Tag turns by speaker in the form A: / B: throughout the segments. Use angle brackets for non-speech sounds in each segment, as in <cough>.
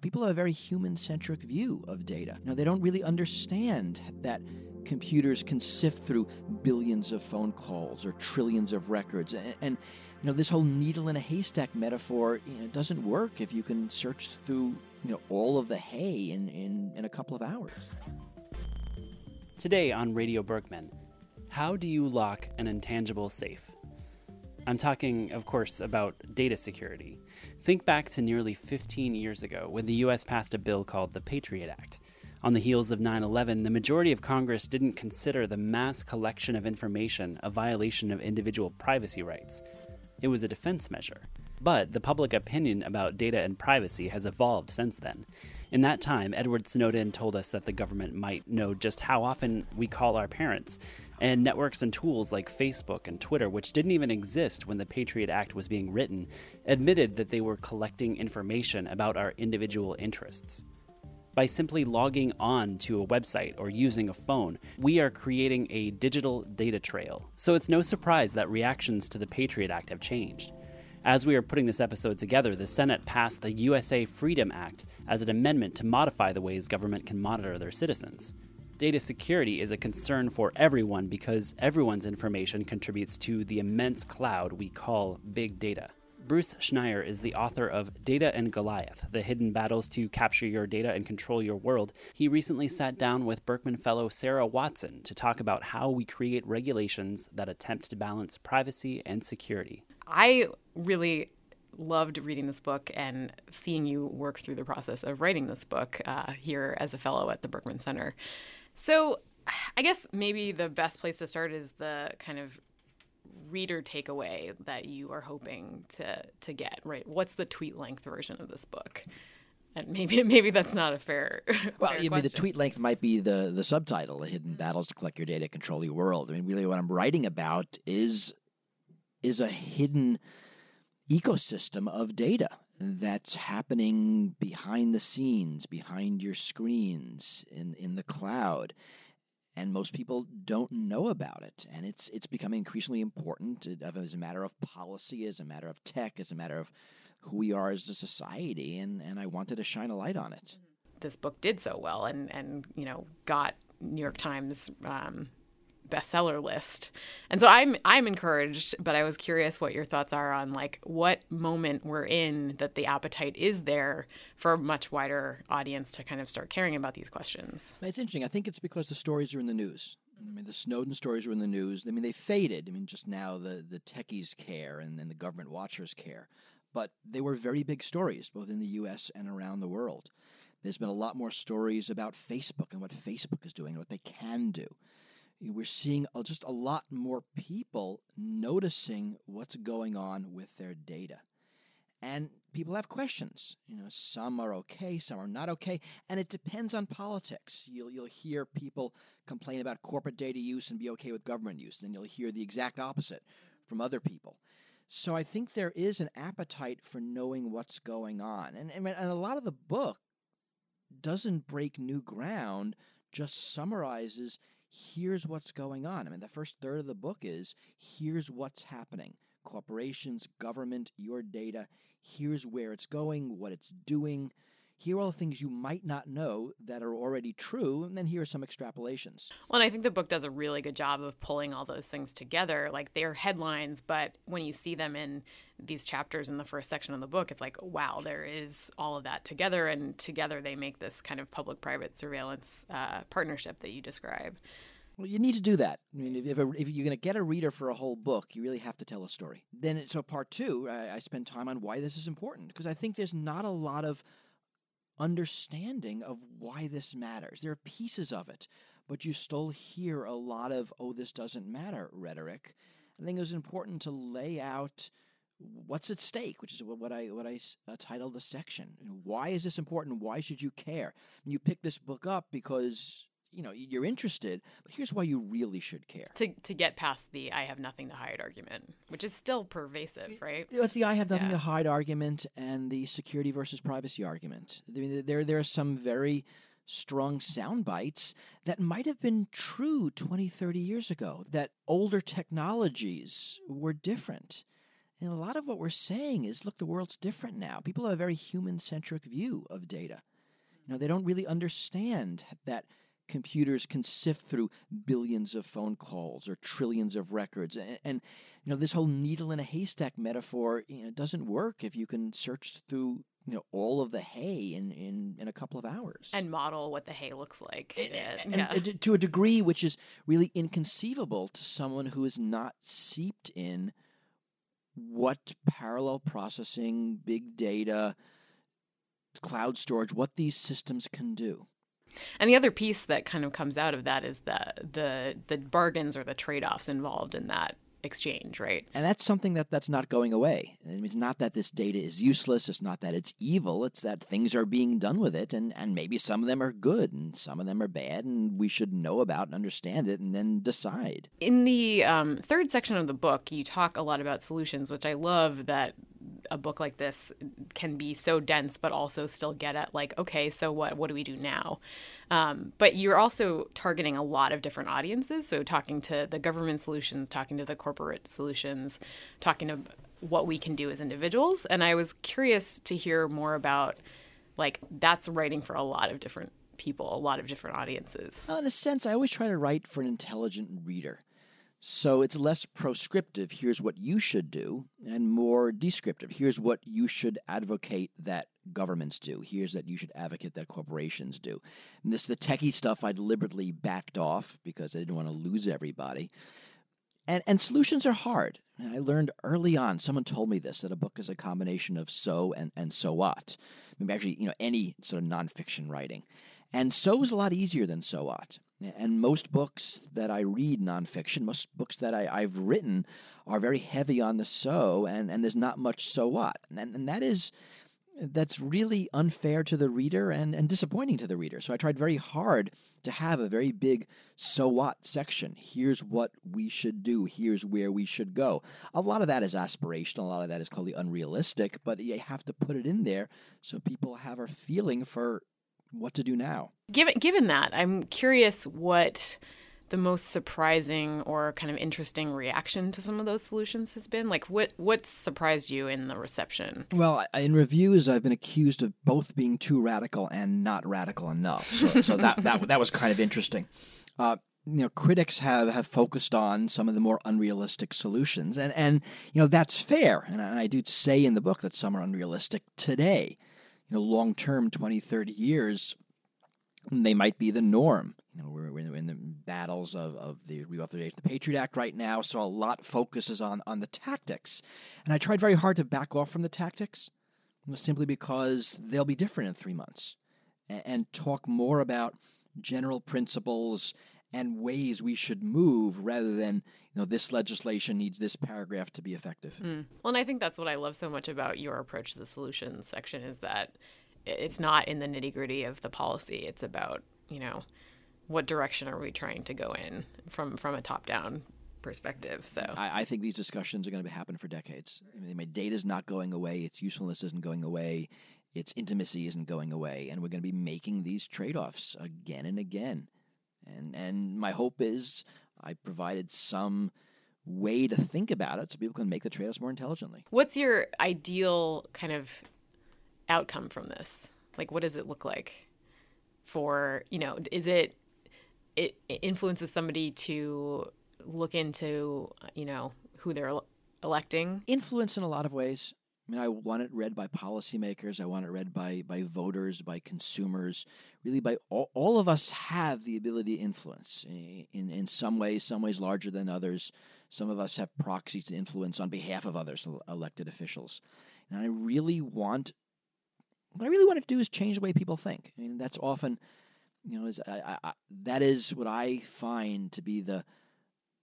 A: People have a very human centric view of data. Now, they don't really understand that computers can sift through billions of phone calls or trillions of records. And, and you know, this whole needle in a haystack metaphor you know, doesn't work if you can search through you know all of the hay in, in, in a couple of hours.
B: Today on Radio Berkman, how do you lock an intangible safe? I'm talking, of course, about data security. Think back to nearly 15 years ago when the US passed a bill called the Patriot Act. On the heels of 9 11, the majority of Congress didn't consider the mass collection of information a violation of individual privacy rights. It was a defense measure. But the public opinion about data and privacy has evolved since then. In that time, Edward Snowden told us that the government might know just how often we call our parents, and networks and tools like Facebook and Twitter, which didn't even exist when the Patriot Act was being written, admitted that they were collecting information about our individual interests. By simply logging on to a website or using a phone, we are creating a digital data trail. So it's no surprise that reactions to the Patriot Act have changed. As we are putting this episode together, the Senate passed the USA Freedom Act as an amendment to modify the ways government can monitor their citizens. Data security is a concern for everyone because everyone's information contributes to the immense cloud we call big data. Bruce Schneier is the author of Data and Goliath The Hidden Battles to Capture Your Data and Control Your World. He recently sat down with Berkman Fellow Sarah Watson to talk about how we create regulations that attempt to balance privacy and security.
C: I really loved reading this book and seeing you work through the process of writing this book uh, here as a fellow at the Berkman Center. So, I guess maybe the best place to start is the kind of reader takeaway that you are hoping to to get, right? What's the tweet length version of this book? And maybe <laughs> maybe that's not a fair. <laughs>
A: Well,
C: fair
A: I mean, the tweet length might be the the subtitle: Hidden Battles to Collect Your Data, Control Your World." I mean, really, what I'm writing about is is a hidden ecosystem of data that's happening behind the scenes, behind your screens, in in the cloud. And most people don't know about it, and it's it's becoming increasingly important as a matter of policy, as a matter of tech, as a matter of who we are as a society. And, and I wanted to shine a light on it.
C: this book did so well and and you know got New York Times um, bestseller list. And so I'm I'm encouraged, but I was curious what your thoughts are on like what moment we're in that the appetite is there for a much wider audience to kind of start caring about these questions.
A: It's interesting. I think it's because the stories are in the news. I mean, the Snowden stories are in the news. I mean, they faded. I mean, just now the, the techies care and then the government watchers care. But they were very big stories, both in the U.S. and around the world. There's been a lot more stories about Facebook and what Facebook is doing and what they can do. We're seeing uh, just a lot more people noticing what's going on with their data. And people have questions. You know, some are okay, some are not okay, and it depends on politics. You'll you'll hear people complain about corporate data use and be okay with government use, and you'll hear the exact opposite from other people. So I think there is an appetite for knowing what's going on, and and, and a lot of the book doesn't break new ground, just summarizes here's what's going on. I mean, the first third of the book is here's what's happening. Corporations, government, your data, here's where it's going, what it's doing. Here are all the things you might not know that are already true, and then here are some extrapolations.
C: Well, and I think the book does a really good job of pulling all those things together. Like they're headlines, but when you see them in these chapters in the first section of the book, it's like, wow, there is all of that together, and together they make this kind of public-private surveillance uh, partnership that you describe.
A: Well, you need to do that. I mean, if, if, a, if you're going to get a reader for a whole book, you really have to tell a story. Then, so part two, I, I spend time on why this is important because I think there's not a lot of understanding of why this matters. There are pieces of it, but you still hear a lot of "oh, this doesn't matter" rhetoric. I think it was important to lay out what's at stake, which is what I what I uh, titled the section. Why is this important? Why should you care? And you pick this book up because you know you're interested, but here's why you really should care.
C: To, to get past the I have nothing to hide argument, which is still pervasive, right?
A: It's the I have nothing
C: Yeah.
A: to hide argument and the security versus privacy argument. I mean, there there are some very strong sound bites that might have been true 20, 30 years ago, that older technologies were different. And a lot of what we're saying is look, the world's different now. People have a very human centric view of data. You know, they don't really understand that computers can sift through billions of phone calls or trillions of records. And, and you know, this whole needle in a haystack metaphor you know, doesn't work if you can search through you know all of the hay in, in, in a couple of hours
C: and model what the hay looks like
A: and, yeah. and to a degree which is really inconceivable to someone who is not seeped in what parallel processing big data cloud storage what these systems can do
C: and the other piece that kind of comes out of that is the the the bargains or the trade-offs involved in that exchange, right?
A: And that's something that that's not going away. It's not that this data is useless. It's not that it's evil. It's that things are being done with it, and and maybe some of them are good and some of them are bad, and we should know about and understand it, and then decide.
C: In the um, third section of the book, you talk a lot about solutions, which I love that a book like this can be so dense but also still get at like okay so what what do we do now? Um, but you're also targeting a lot of different audiences. So talking to the government solutions talking to the corporate solutions talking to what we can do as individuals. And i was curious to hear more about like that's writing for a lot of different people a lot of different audiences.
A: Well, in a sense i always try to write for an intelligent reader so it's less proscriptive, here's what you should do, and more descriptive, here's what you should advocate that governments do, here's that you should advocate that corporations do. And this the techie stuff I deliberately backed off because I didn't want to lose everybody. And, and solutions are hard. I learned early on, someone told me this, that a book is a combination of so and, and so what. Maybe actually, you know, any sort of nonfiction writing. And so is a lot easier than so what. And most books that I read nonfiction, most books that I, have written, are very heavy on the so, and, and there's not much so what. And, and that is that's really unfair to the reader and, and disappointing to the reader. So I tried very hard to have a very big so what section. Here's what we should do. Here's where we should go. A lot of that is aspirational. A lot of that is clearly unrealistic, but you have to put it in there so people have a feeling for what to do now.
C: Given given that, I'm curious what the most surprising or kind of interesting reaction to some of those solutions has been? Like, what what surprised you in the reception?
A: Well, in reviews, I've been accused of both being too radical and not radical enough. So, so that, that <laughs> that was kind of interesting. Uh, you know, critics have, have focused on some of the more unrealistic solutions, and and you know that's fair. And I, and I do say in the book that some are unrealistic today you know, long term, 20, 30 years, they might be the norm. You know, we're, we're in the battles of, of the reauthorization of the Patriot Act right now, so a lot focuses on, on the tactics. And I tried very hard to back off from the tactics simply because they'll be different in three months and, and talk more about general principles and ways we should move rather than this legislation needs this paragraph to be effective.
C: Mm. Well, and I think that's what I love so much about your approach to the solutions section is that it's not in the nitty gritty of the policy. It's about you know what direction are we trying to go in from from a top down perspective. So
A: I, I, think these discussions are going to be happening for decades. I mean, my data is not going away. Its usefulness isn't going away. Its intimacy isn't going away, and we're going to be making these trade offs again and again. And and my hope is I provided some way to think about it so people can make the trade-offs more intelligently.
C: What's your ideal kind of outcome from this? Like what does it look like for, you know, is it it influences somebody to look into, you know, who they're electing?
A: Influence in a lot of ways. I mean, I want it read by policymakers. I want it read by, by voters, by consumers. Really, by all, all of us have the ability to influence eh, in, in some ways, some ways larger than others. Some of us have proxies to influence on behalf of others, elected officials. And I really want, what I really want to do is change the way people think. I mean, that's often, you know, is I, I, that is what I find to be the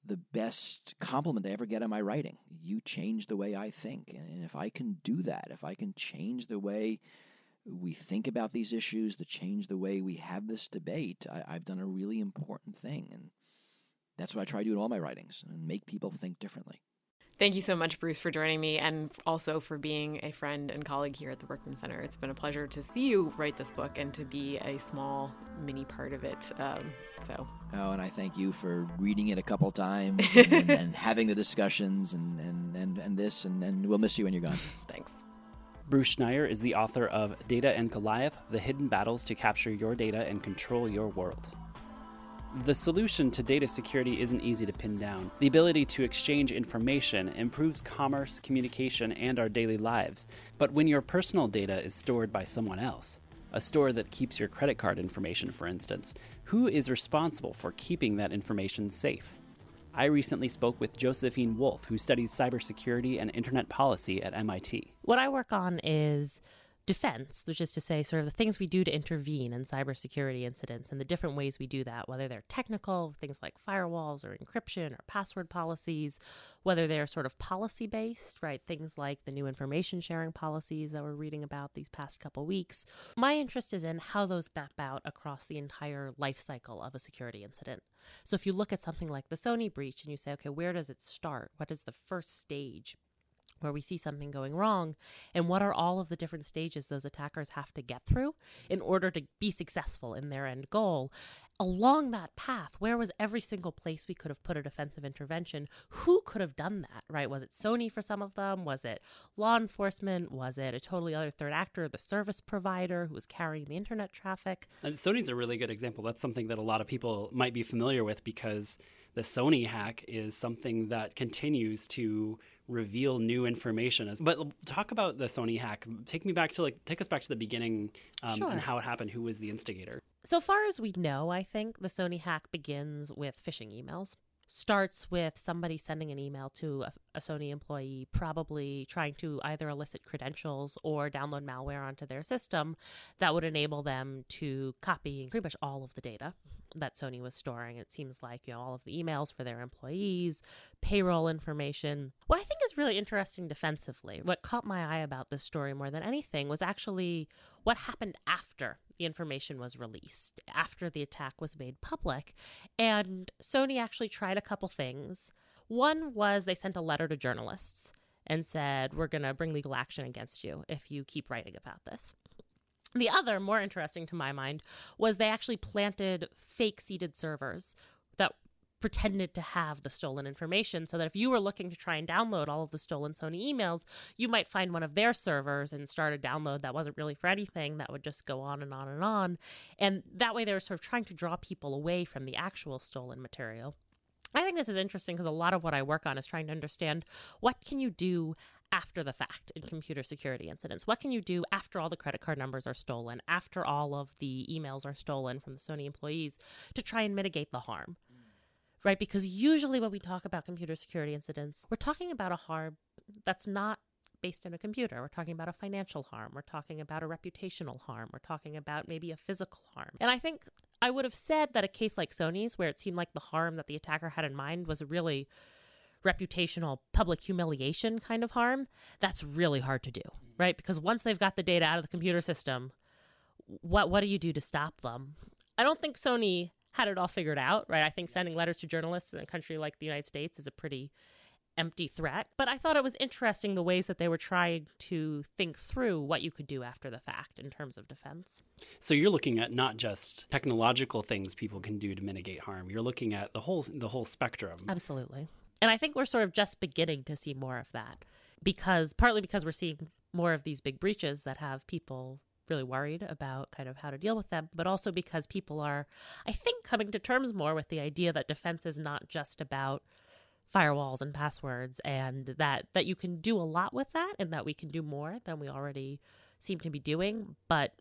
A: the best compliment I ever get on my writing. You change the way I think. And if I can do that, if I can change the way we think about these issues, to change the way we have this debate, I, have done a really important thing. And that's what I try to do in all my writings and make people think differently.
C: Thank you so much, Bruce, for joining me and also for being a friend and colleague here at the Berkman Center. It's been a pleasure to see you write this book and to be a small mini part of it. Um, so.
A: Oh, and I thank you for reading it a couple <laughs> times and, and, and having the discussions and, and, and, and this, and, and we'll miss you when you're gone.
C: Thanks.
B: Bruce Schneier is the author of Data and Goliath The Hidden Battles to Capture Your Data and Control Your World. The solution to data security isn't easy to pin down. The ability to exchange information improves commerce, communication, and our daily lives. But when your personal data is stored by someone else, a store that keeps your credit card information, for instance, who is responsible for keeping that information safe? I recently spoke with Josephine Wolff, who studies cybersecurity and internet policy at MIT.
D: What I work on is defense, which is to say, sort of the things we do to intervene in cybersecurity incidents and the different ways we do that, whether they're technical, things like firewalls or encryption or password policies, whether they're sort of policy based, right? Things like the new information sharing policies that we're reading about these past couple weeks. My interest is in how those map out across the entire life cycle of a security incident. So if you look at something like the Sony breach and you say, okay, where does it start? What is the first stage? Where we see something going wrong and what are all of the different stages those attackers have to get through in order to be successful in their end goal. Along that path where was every single place we could have put a defensive intervention? Who could have done that right? Was it sony for some of them? Was it law enforcement? Was it a totally other third actor the service provider who was carrying the internet traffic?
B: And sony's a really good example. That's something that a lot of people might be familiar with because the sony hack is something that continues to reveal new information. But talk about the Sony hack. Take me back to like take us back to the beginning um, sure. and how it happened. Who was the instigator?
D: So far as we know, I think the Sony hack begins with phishing emails starts with somebody sending an email to a, a, Sony employee, probably trying to either elicit credentials or download malware onto their system that would enable them to copy pretty much all of the data that Sony was storing. It seems like, you know, all of the emails for their employees, payroll information. What I think is really interesting defensively, what caught my eye about this story more than anything was actually what happened after the information was released, after the attack was made public. And Sony actually tried a couple things. One was they sent a letter to journalists and said, We're going to bring legal action against you if you keep writing about this. The other, more interesting to my mind, was they actually planted fake seeded servers that pretended to have the stolen information so that if you were looking to try and download all of the stolen Sony emails, you might find one of their servers and start a download that wasn't really for anything, that would just go on and on and on. And that way they were sort of trying to draw people away from the actual stolen material. I think this is interesting because a lot of what I work on is trying to understand what can you do after the fact in computer security incidents? What can you do after all the credit card numbers are stolen, after all of the emails are stolen from the Sony employees to try and mitigate the harm? Right? Because usually when we talk about computer security incidents, we're talking about a harm that's not based in a computer. We're talking about a financial harm. We're talking about a reputational harm. We're talking about maybe a physical harm. And I think I would have said that a case like Sony's, where it seemed like the harm that the attacker had in mind was really reputational public humiliation kind of harm, that's really hard to do, right? Because once they've got the data out of the computer system, what what do you do to stop them? I don't think Sony had it all figured out, right? I think sending letters to journalists in a country like the United States is a pretty empty threat. But I thought it was interesting the ways that they were trying to think through what you could do after the fact in terms of defense.
B: So you're looking at not just technological things people can do to mitigate harm. You're looking at the whole the whole spectrum.
D: Absolutely. And I think we're sort of just beginning to see more of that because partly because we're seeing more of these big breaches that have people really worried about kind of how to deal with them, but also because people are, I think, coming to terms more with the idea that defense is not just about firewalls and passwords and that that you can do a lot with that and that we can do more than we already seem to be doing but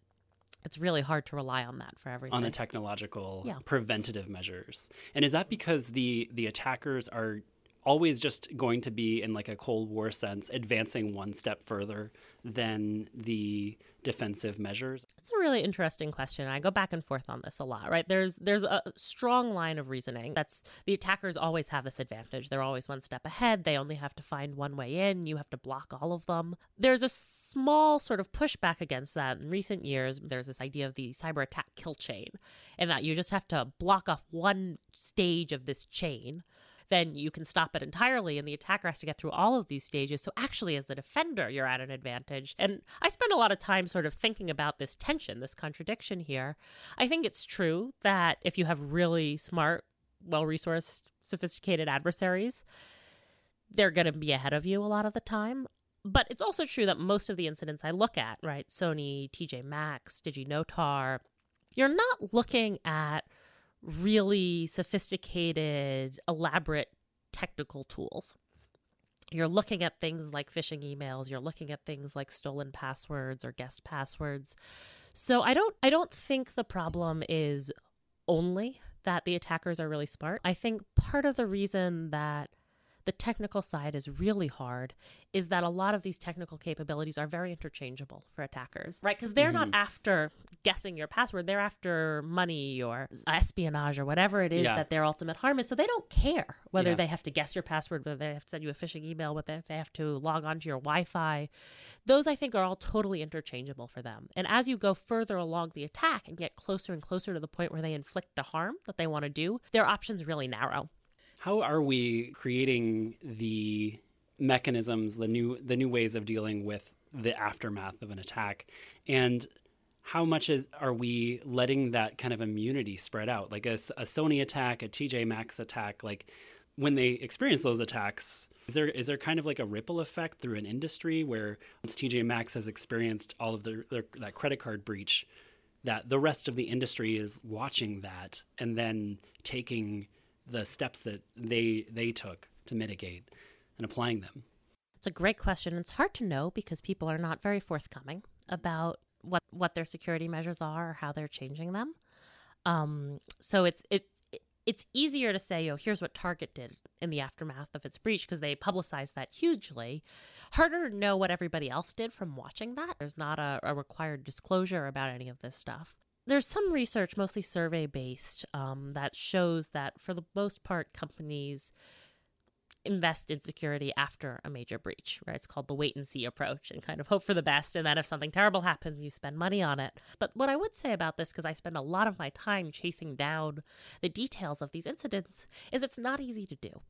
D: it's really hard to rely on that for everything.
B: On the technological yeah. preventative measures. And is that because the the attackers are always just going to be in like a cold war sense advancing one step further than the defensive measures?
D: It's a really interesting question i go back and forth on this a lot right? There's there's a strong line of reasoning that's the attackers always have this advantage. They're always one step ahead. They only have to find one way in. You have to block all of them. There's a small sort of pushback against that. In recent years there's this idea of the cyber attack kill chain and that you just have to block off one stage of this chain then you can stop it entirely and the attacker has to get through all of these stages. So actually as the defender, you're at an advantage. And I spend a lot of time sort of thinking about this tension, this contradiction here. I think it's true that if you have really smart, well-resourced, sophisticated adversaries, they're going to be ahead of you a lot of the time. But it's also true that most of the incidents I look at, right, Sony, TJ Maxx, DigiNotar, you're not looking at really sophisticated, elaborate technical tools. You're looking at things like phishing emails, you're looking at things like stolen passwords or guessed passwords. So I don't I don't think the problem is only that the attackers are really smart. I think part of the reason that the technical side is really hard is that a lot of these technical capabilities are very interchangeable for attackers, right? Because they're mm-hmm. not after guessing your password, they're after money or espionage or whatever it is yeah. that their ultimate harm is. So they don't care whether yeah. they have to guess your password, whether they have to send you a phishing email, whether they have to log onto your Wi Fi. Those I think are all totally interchangeable for them. And as you go further along the attack and get closer and closer to the point where they inflict the harm that they want to do, their options really narrow
B: how are we creating the mechanisms, the new the new ways of dealing with the aftermath of an attack, and how much is, are we letting that kind of immunity spread out? Like a, a Sony attack, a TJ Maxx attack, like when they experience those attacks, is there is there kind of like a ripple effect through an industry where once TJ Maxx has experienced all of their, their, that credit card breach, that the rest of the industry is watching that and then taking the steps that they they took to mitigate and applying them?
D: It's a great question. It's hard to know because people are not very forthcoming about what what their security measures are or how they're changing them. Um, so it's it it's easier to say, oh, here's what Target did in the aftermath of its breach because they publicized that hugely. Harder to know what everybody else did from watching that. There's not a, a required disclosure about any of this stuff there's some research, mostly survey based, um, that shows that for the most part, companies invest in security after a major breach, right? It's called the wait and see approach and kind of hope for the best. And then if something terrible happens, you spend money on it. But what I would say about this, because I spend a lot of my time chasing down the details of these incidents, is it's not easy to do,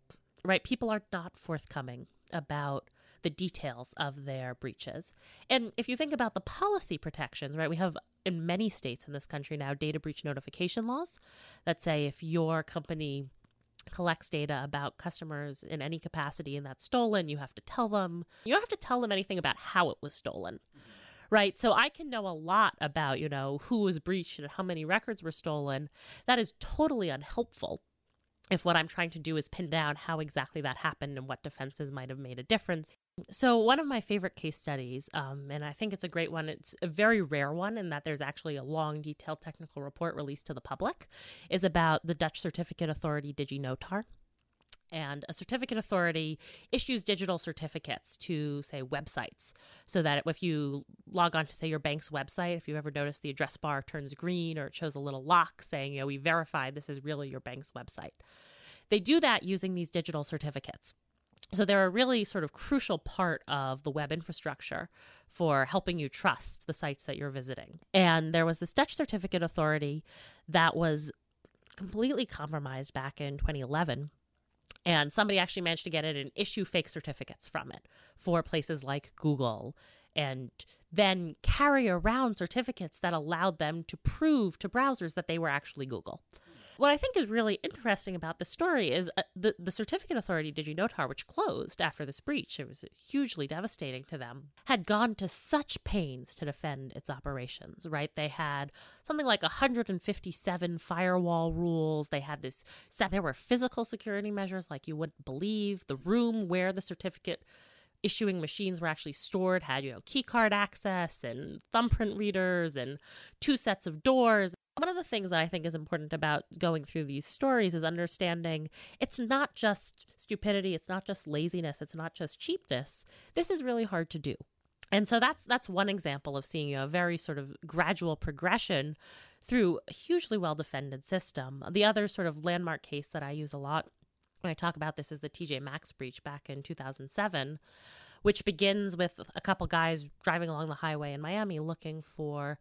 D: right? People are not forthcoming about the details of their breaches. And if you think about the policy protections, right, we have in many states in this country now data breach notification laws that say if your company collects data about customers in any capacity and that's stolen, you have to tell them. You don't have to tell them anything about how it was stolen. Right. So I can know a lot about, you know, who was breached and how many records were stolen. That is totally unhelpful if what I'm trying to do is pin down how exactly that happened and what defenses might have made a difference. So, one of my favorite case studies, um, and I think it's a great one, it's a very rare one in that there's actually a long, detailed technical report released to the public, is about the Dutch certificate authority DigiNotar. And a certificate authority issues digital certificates to, say, websites, so that if you log on to, say, your bank's website, if you ever notice the address bar turns green or it shows a little lock saying, you know, we verified this is really your bank's website. They do that using these digital certificates. So they're a really sort of crucial part of the web infrastructure for helping you trust the sites that you're visiting. And there was this Dutch certificate authority that was completely compromised back in 2011. And somebody actually managed to get it and issue fake certificates from it for places like Google and then carry around certificates that allowed them to prove to browsers that they were actually Google. What I think is really interesting about the story is uh, the, the certificate authority, DigiNotar, which closed after this breach, it was hugely devastating to them, had gone to such pains to defend its operations, right? They had something like 157 firewall rules. They had this set, there were physical security measures like you wouldn't believe. The room where the certificate issuing machines were actually stored had you know key card access and thumbprint readers and two sets of doors one of the things that I think is important about going through these stories is understanding it's not just stupidity, it's not just laziness, it's not just cheapness. This is really hard to do. And so that's that's one example of seeing a very sort of gradual progression through a hugely well defended system. The other sort of landmark case that I use a lot when I talk about this is the TJ Maxx breach back in 2007, which begins with a couple guys driving along the highway in Miami looking for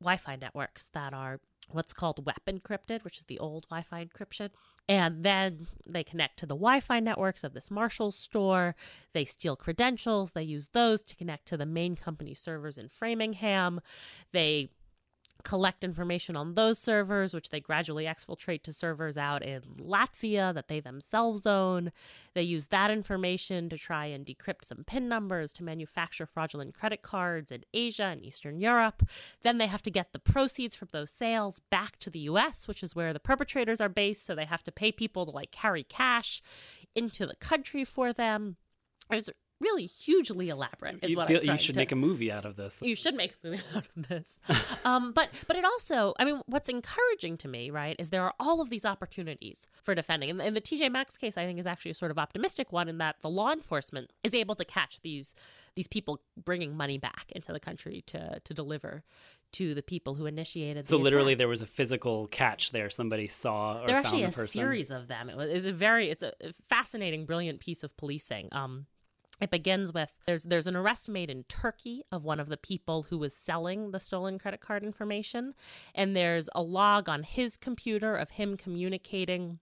D: Wi Fi networks that are what's called WEP encrypted, which is the old Wi Fi encryption. And then they connect to the Wi Fi networks of this Marshall store. They steal credentials. They use those to connect to the main company servers in Framingham. They collect information on those servers, which they gradually exfiltrate to servers out in Latvia that they themselves own. They use that information to try and decrypt some PIN numbers to manufacture fraudulent credit cards in Asia and Eastern Europe. Then they have to get the proceeds from those sales back to the US, which is where the perpetrators are based. So they have to pay people to like carry cash into the country for them. There's really hugely elaborate is
B: you
D: what
B: feel
D: I'm
B: you should
D: to-
B: make a movie out of this.
D: you should make a movie <laughs> out of this. um, but but it also, I mean, what's encouraging to me, right, is there are all of these opportunities for defending. And, and the TJ Maxx case, I think, is actually a sort of optimistic one in that the law enforcement is able to catch these these people bringing money back into the country to to deliver to the people who initiated.
B: So
D: the
B: literally,
D: attack.
B: there was a physical catch there. Somebody saw or
D: there are actually a
B: person.
D: series of them. It was it's a very it's a fascinating, brilliant piece of policing. Um, it begins with there's there's an arrest made in Turkey of one of the people who was selling the stolen credit card information, and there's a log on his computer of him communicating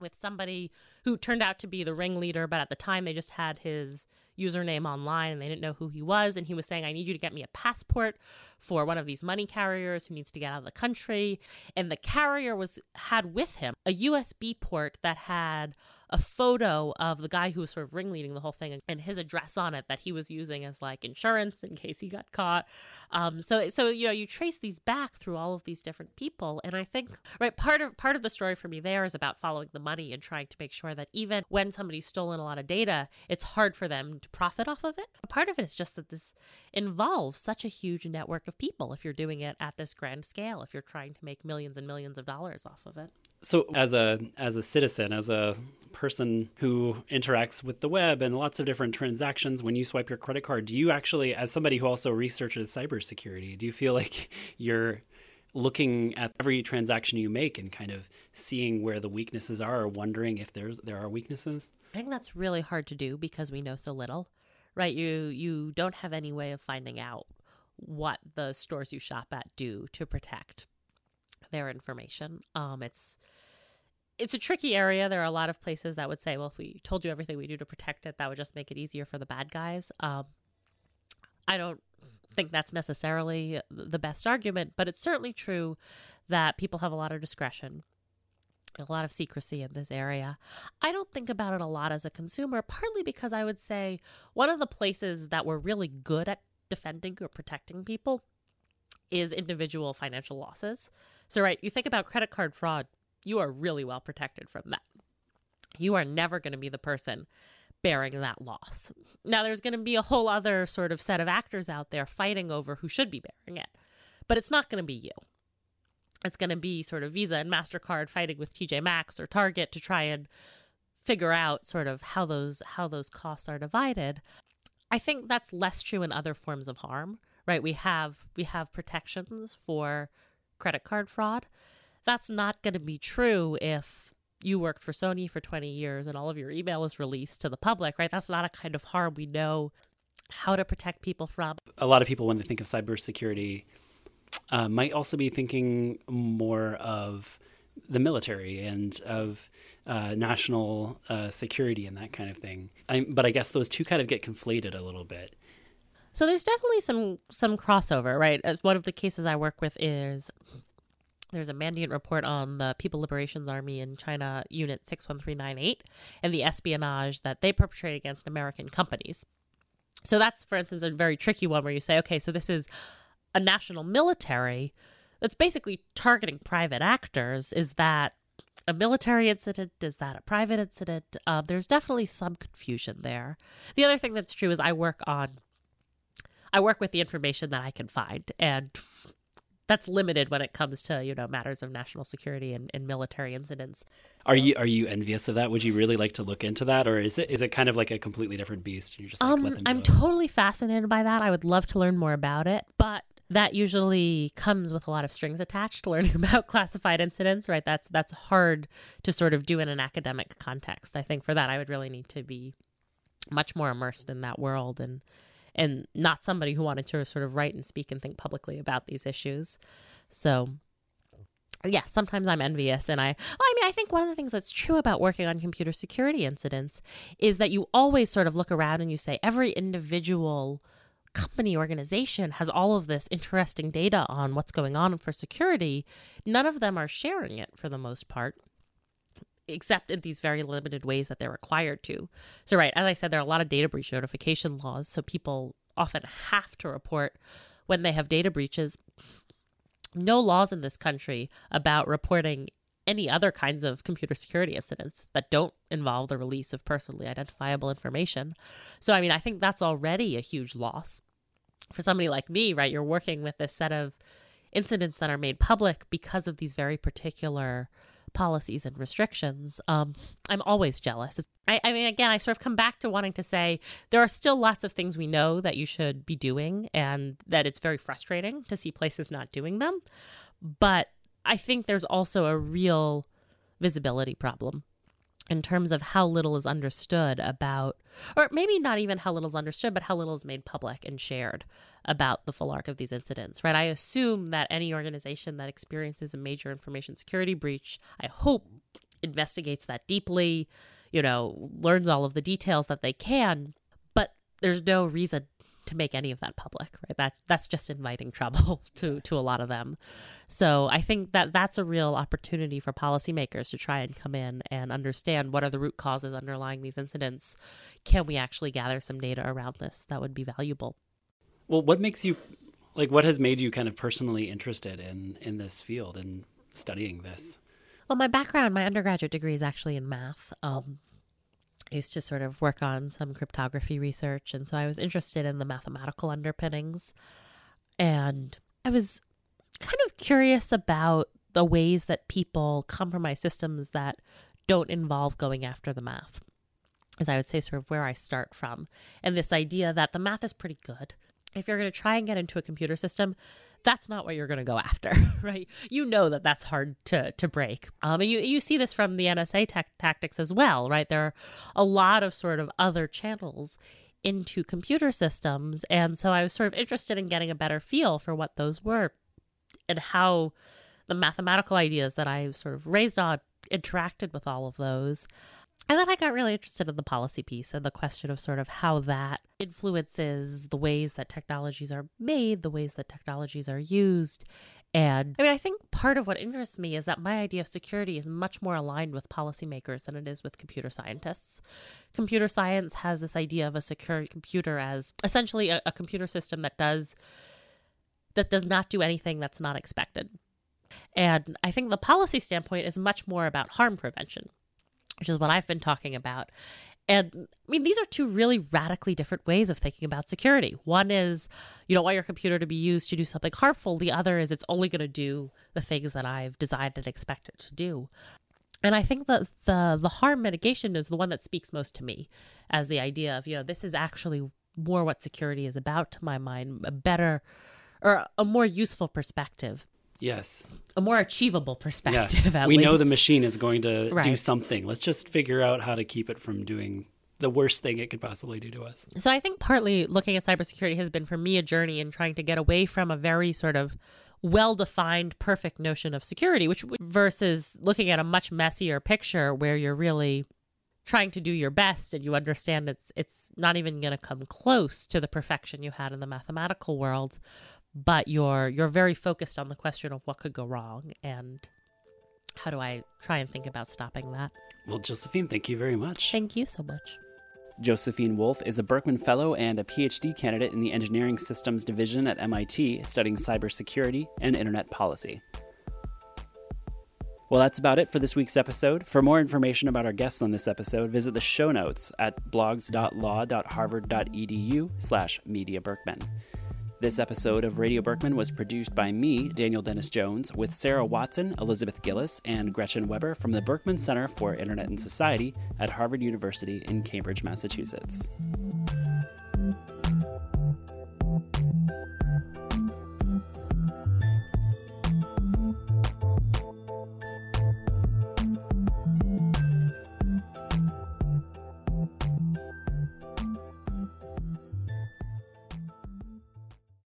D: with somebody who turned out to be the ringleader, but at the time they just had his username online and they didn't know who he was. And he was saying, I need you to get me a passport for one of these money carriers who needs to get out of the country. And the carrier was had with him a USB port that had a photo of the guy who was sort of ringleading the whole thing and his address on it that he was using as like insurance in case he got caught. Um, so so you know you trace these back through all of these different people, and I think right part of part of the story for me there is about following the money and trying to make sure that even when somebody's stolen a lot of data, it's hard for them to profit off of it. Part of it is just that this involves such a huge network of people. If you're doing it at this grand scale, if you're trying to make millions and millions of dollars off of it.
B: So as a as a citizen, as a person who interacts with the web and lots of different transactions, when you swipe your credit card, do you actually, as somebody who also researches cybersecurity, do you feel <laughs> like you're looking at every transaction you make and kind of seeing where the weaknesses are, or wondering if there's there are weaknesses?
D: I think that's really hard to do because we know so little, right? You you don't have any way of finding out what the stores you shop at do to protect their information. Um, it's it's a tricky area. There are a lot of places that would say, well, if we told you everything we do to protect it, that would just make it easier for the bad guys. Um, I don't think that's necessarily the best argument, but it's certainly true that people have a lot of discretion a lot of secrecy in this area. I don't think about it a lot as a consumer, partly because I would say one of the places that we're really good at defending or protecting people is individual financial losses. So, right, you think about credit card fraud, you are really well protected from that. You are never going to be the person bearing that loss. Now, there's going to be a whole other sort of set of actors out there fighting over who should be bearing it, but it's not going to be you it's going to be sort of Visa and MasterCard fighting with TJ Maxx or Target to try and figure out sort of how those how those costs are divided. I think that's less true in other forms of harm, right? We have we have protections for credit card fraud. That's not going to be true if you worked for Sony for 20 years and all of your email is released to the public, right? That's not a kind of harm we know how to protect people from.
B: A lot of people, when they think of cybersecurity, uh, might also be thinking more of the military and of uh, national uh, security and that kind of thing. I, but I guess those two kind of get conflated a little bit.
D: So there's definitely some some crossover, right? As one of the cases I work with is there's a Mandiant report on the People Liberation Army in China Unit 61398 and the espionage that they perpetrate against American companies. So that's, for instance, a very tricky one where you say, okay, so this is a national military that's basically targeting private actors. Is that a military incident? Is that a private incident? Uh, there's definitely some confusion there. The other thing that's true is I work on, I work with the information that I can find, and that's limited when it comes to you know matters of national security and, and military incidents.
B: Are you are you envious of that? Would you really like to look into that, or is it is it kind of like a completely different beast? And you're just like,
D: Um,
B: let them do
D: I'm
B: it?
D: totally fascinated by that. I would love to learn more about it, but that usually comes with a lot of strings attached. <laughs> Learning about classified incidents, right? That's that's hard to sort of do in an academic context. I think for that, I would really need to be much more immersed in that world and and not somebody who wanted to sort of write and speak and think publicly about these issues. So yeah, sometimes I'm envious. And I, well, I mean, I think one of the things that's true about working on computer security incidents is that you always sort of look around and you say every individual company organization has all of this interesting data on what's going on for security. None of them are sharing it for the most part. Except in these very limited ways that they're required to. So, right, as I said, there are a lot of data breach notification laws. So, people often have to report when they have data breaches no laws in this country about reporting any other kinds of computer security incidents that don't involve the release of personally identifiable information. So, I mean, I think that's already a huge loss. For somebody like me, right, you're working with this set of incidents that are made public because of these very particular policies and restrictions, um, I'm always jealous. I, I, mean, again, I sort of come back to wanting to say there are still lots of things we know that you should be doing, and that it's very frustrating to see places not doing them. But I think there's also a real visibility problem in terms of how little is understood about, or maybe not even how little is understood, but how little is made public and shared about the full arc of these incidents, right? I assume that any organization that experiences a major information security breach, I hope, investigates that deeply, you know, learns all of the details that they can, but there's no reason to make any of that public, right? That that's just inviting trouble <laughs> to to a lot of them. So I think that that's a real opportunity for policymakers to try and come in and understand what are the root causes underlying these incidents. Can we actually gather some data around this that would be valuable?
B: Well, what makes you like what has made you kind of personally interested in in this field and studying this?
D: Well, my background, my undergraduate degree is actually in math. Um, I used to sort of work on some cryptography research, and so I was interested in the mathematical underpinnings. And I was kind of curious about the ways that people compromise systems that don't involve going after the math. As I would say, sort of where I start from. And this idea that the math is pretty good if you're going to try and get into a computer system, that's not what you're going to go after, <laughs> right? You know that that's hard to to break. Um, and you you see this from the NSA tactics as well, right? There are a lot of sort of other channels into computer systems, and so I was sort of interested in getting a better feel for what those were and how the mathematical ideas that I sort of raised on interacted with all of those. And then I got really interested in the policy piece and the question of sort of how that influences the ways that technologies are made, the ways that technologies are used. And I mean, I think part of what interests me is that my idea of security is much more aligned with policymakers than it is with computer scientists. Computer science has this idea of a secure computer as essentially a, a computer system that does that does not do anything that's not expected. And I think the policy standpoint is much more about harm prevention which is what I've been talking about. And I mean, these are two really radically different ways of thinking about security. One is you don't want your computer to be used to do something harmful. The other is it's only going to do the things that I've designed and expect it to do. And I think that the the harm mitigation is the one that speaks most to me as the idea of, you know, this is actually more what security is about to my mind, a better or a more useful perspective
B: Yes.
D: A more achievable perspective.
B: Yeah. we least. know the machine is going to right. do something. Let's just figure out how to keep it from doing the worst thing it could possibly do to us.
D: So I think partly looking at cybersecurity has been for me a journey in trying to get away from a very sort of well-defined perfect notion of security which versus looking at a much messier picture where you're really trying to do your best and you understand it's it's not even going to come close to the perfection you had in the mathematical world but you're you're very focused on the question of what could go wrong and how do I try and think about stopping that?
B: Well, Josephine, thank you very much.
D: Thank you so much.
B: Josephine Wolff is a Berkman Fellow and a PhD candidate in the Engineering Systems Division at MIT, studying cybersecurity and internet policy. Well, that's about it for this week's episode. For more information about our guests on this episode, visit the show notes at blogs.law.harvard.edu slash media Berkman. This episode of Radio Berkman was produced by me, Daniel Dennis Jones, with Sarah Watson, Elizabeth Gillis, and Gretchen Weber from the Berkman Center for Internet and Society at Harvard University in Cambridge, Massachusetts.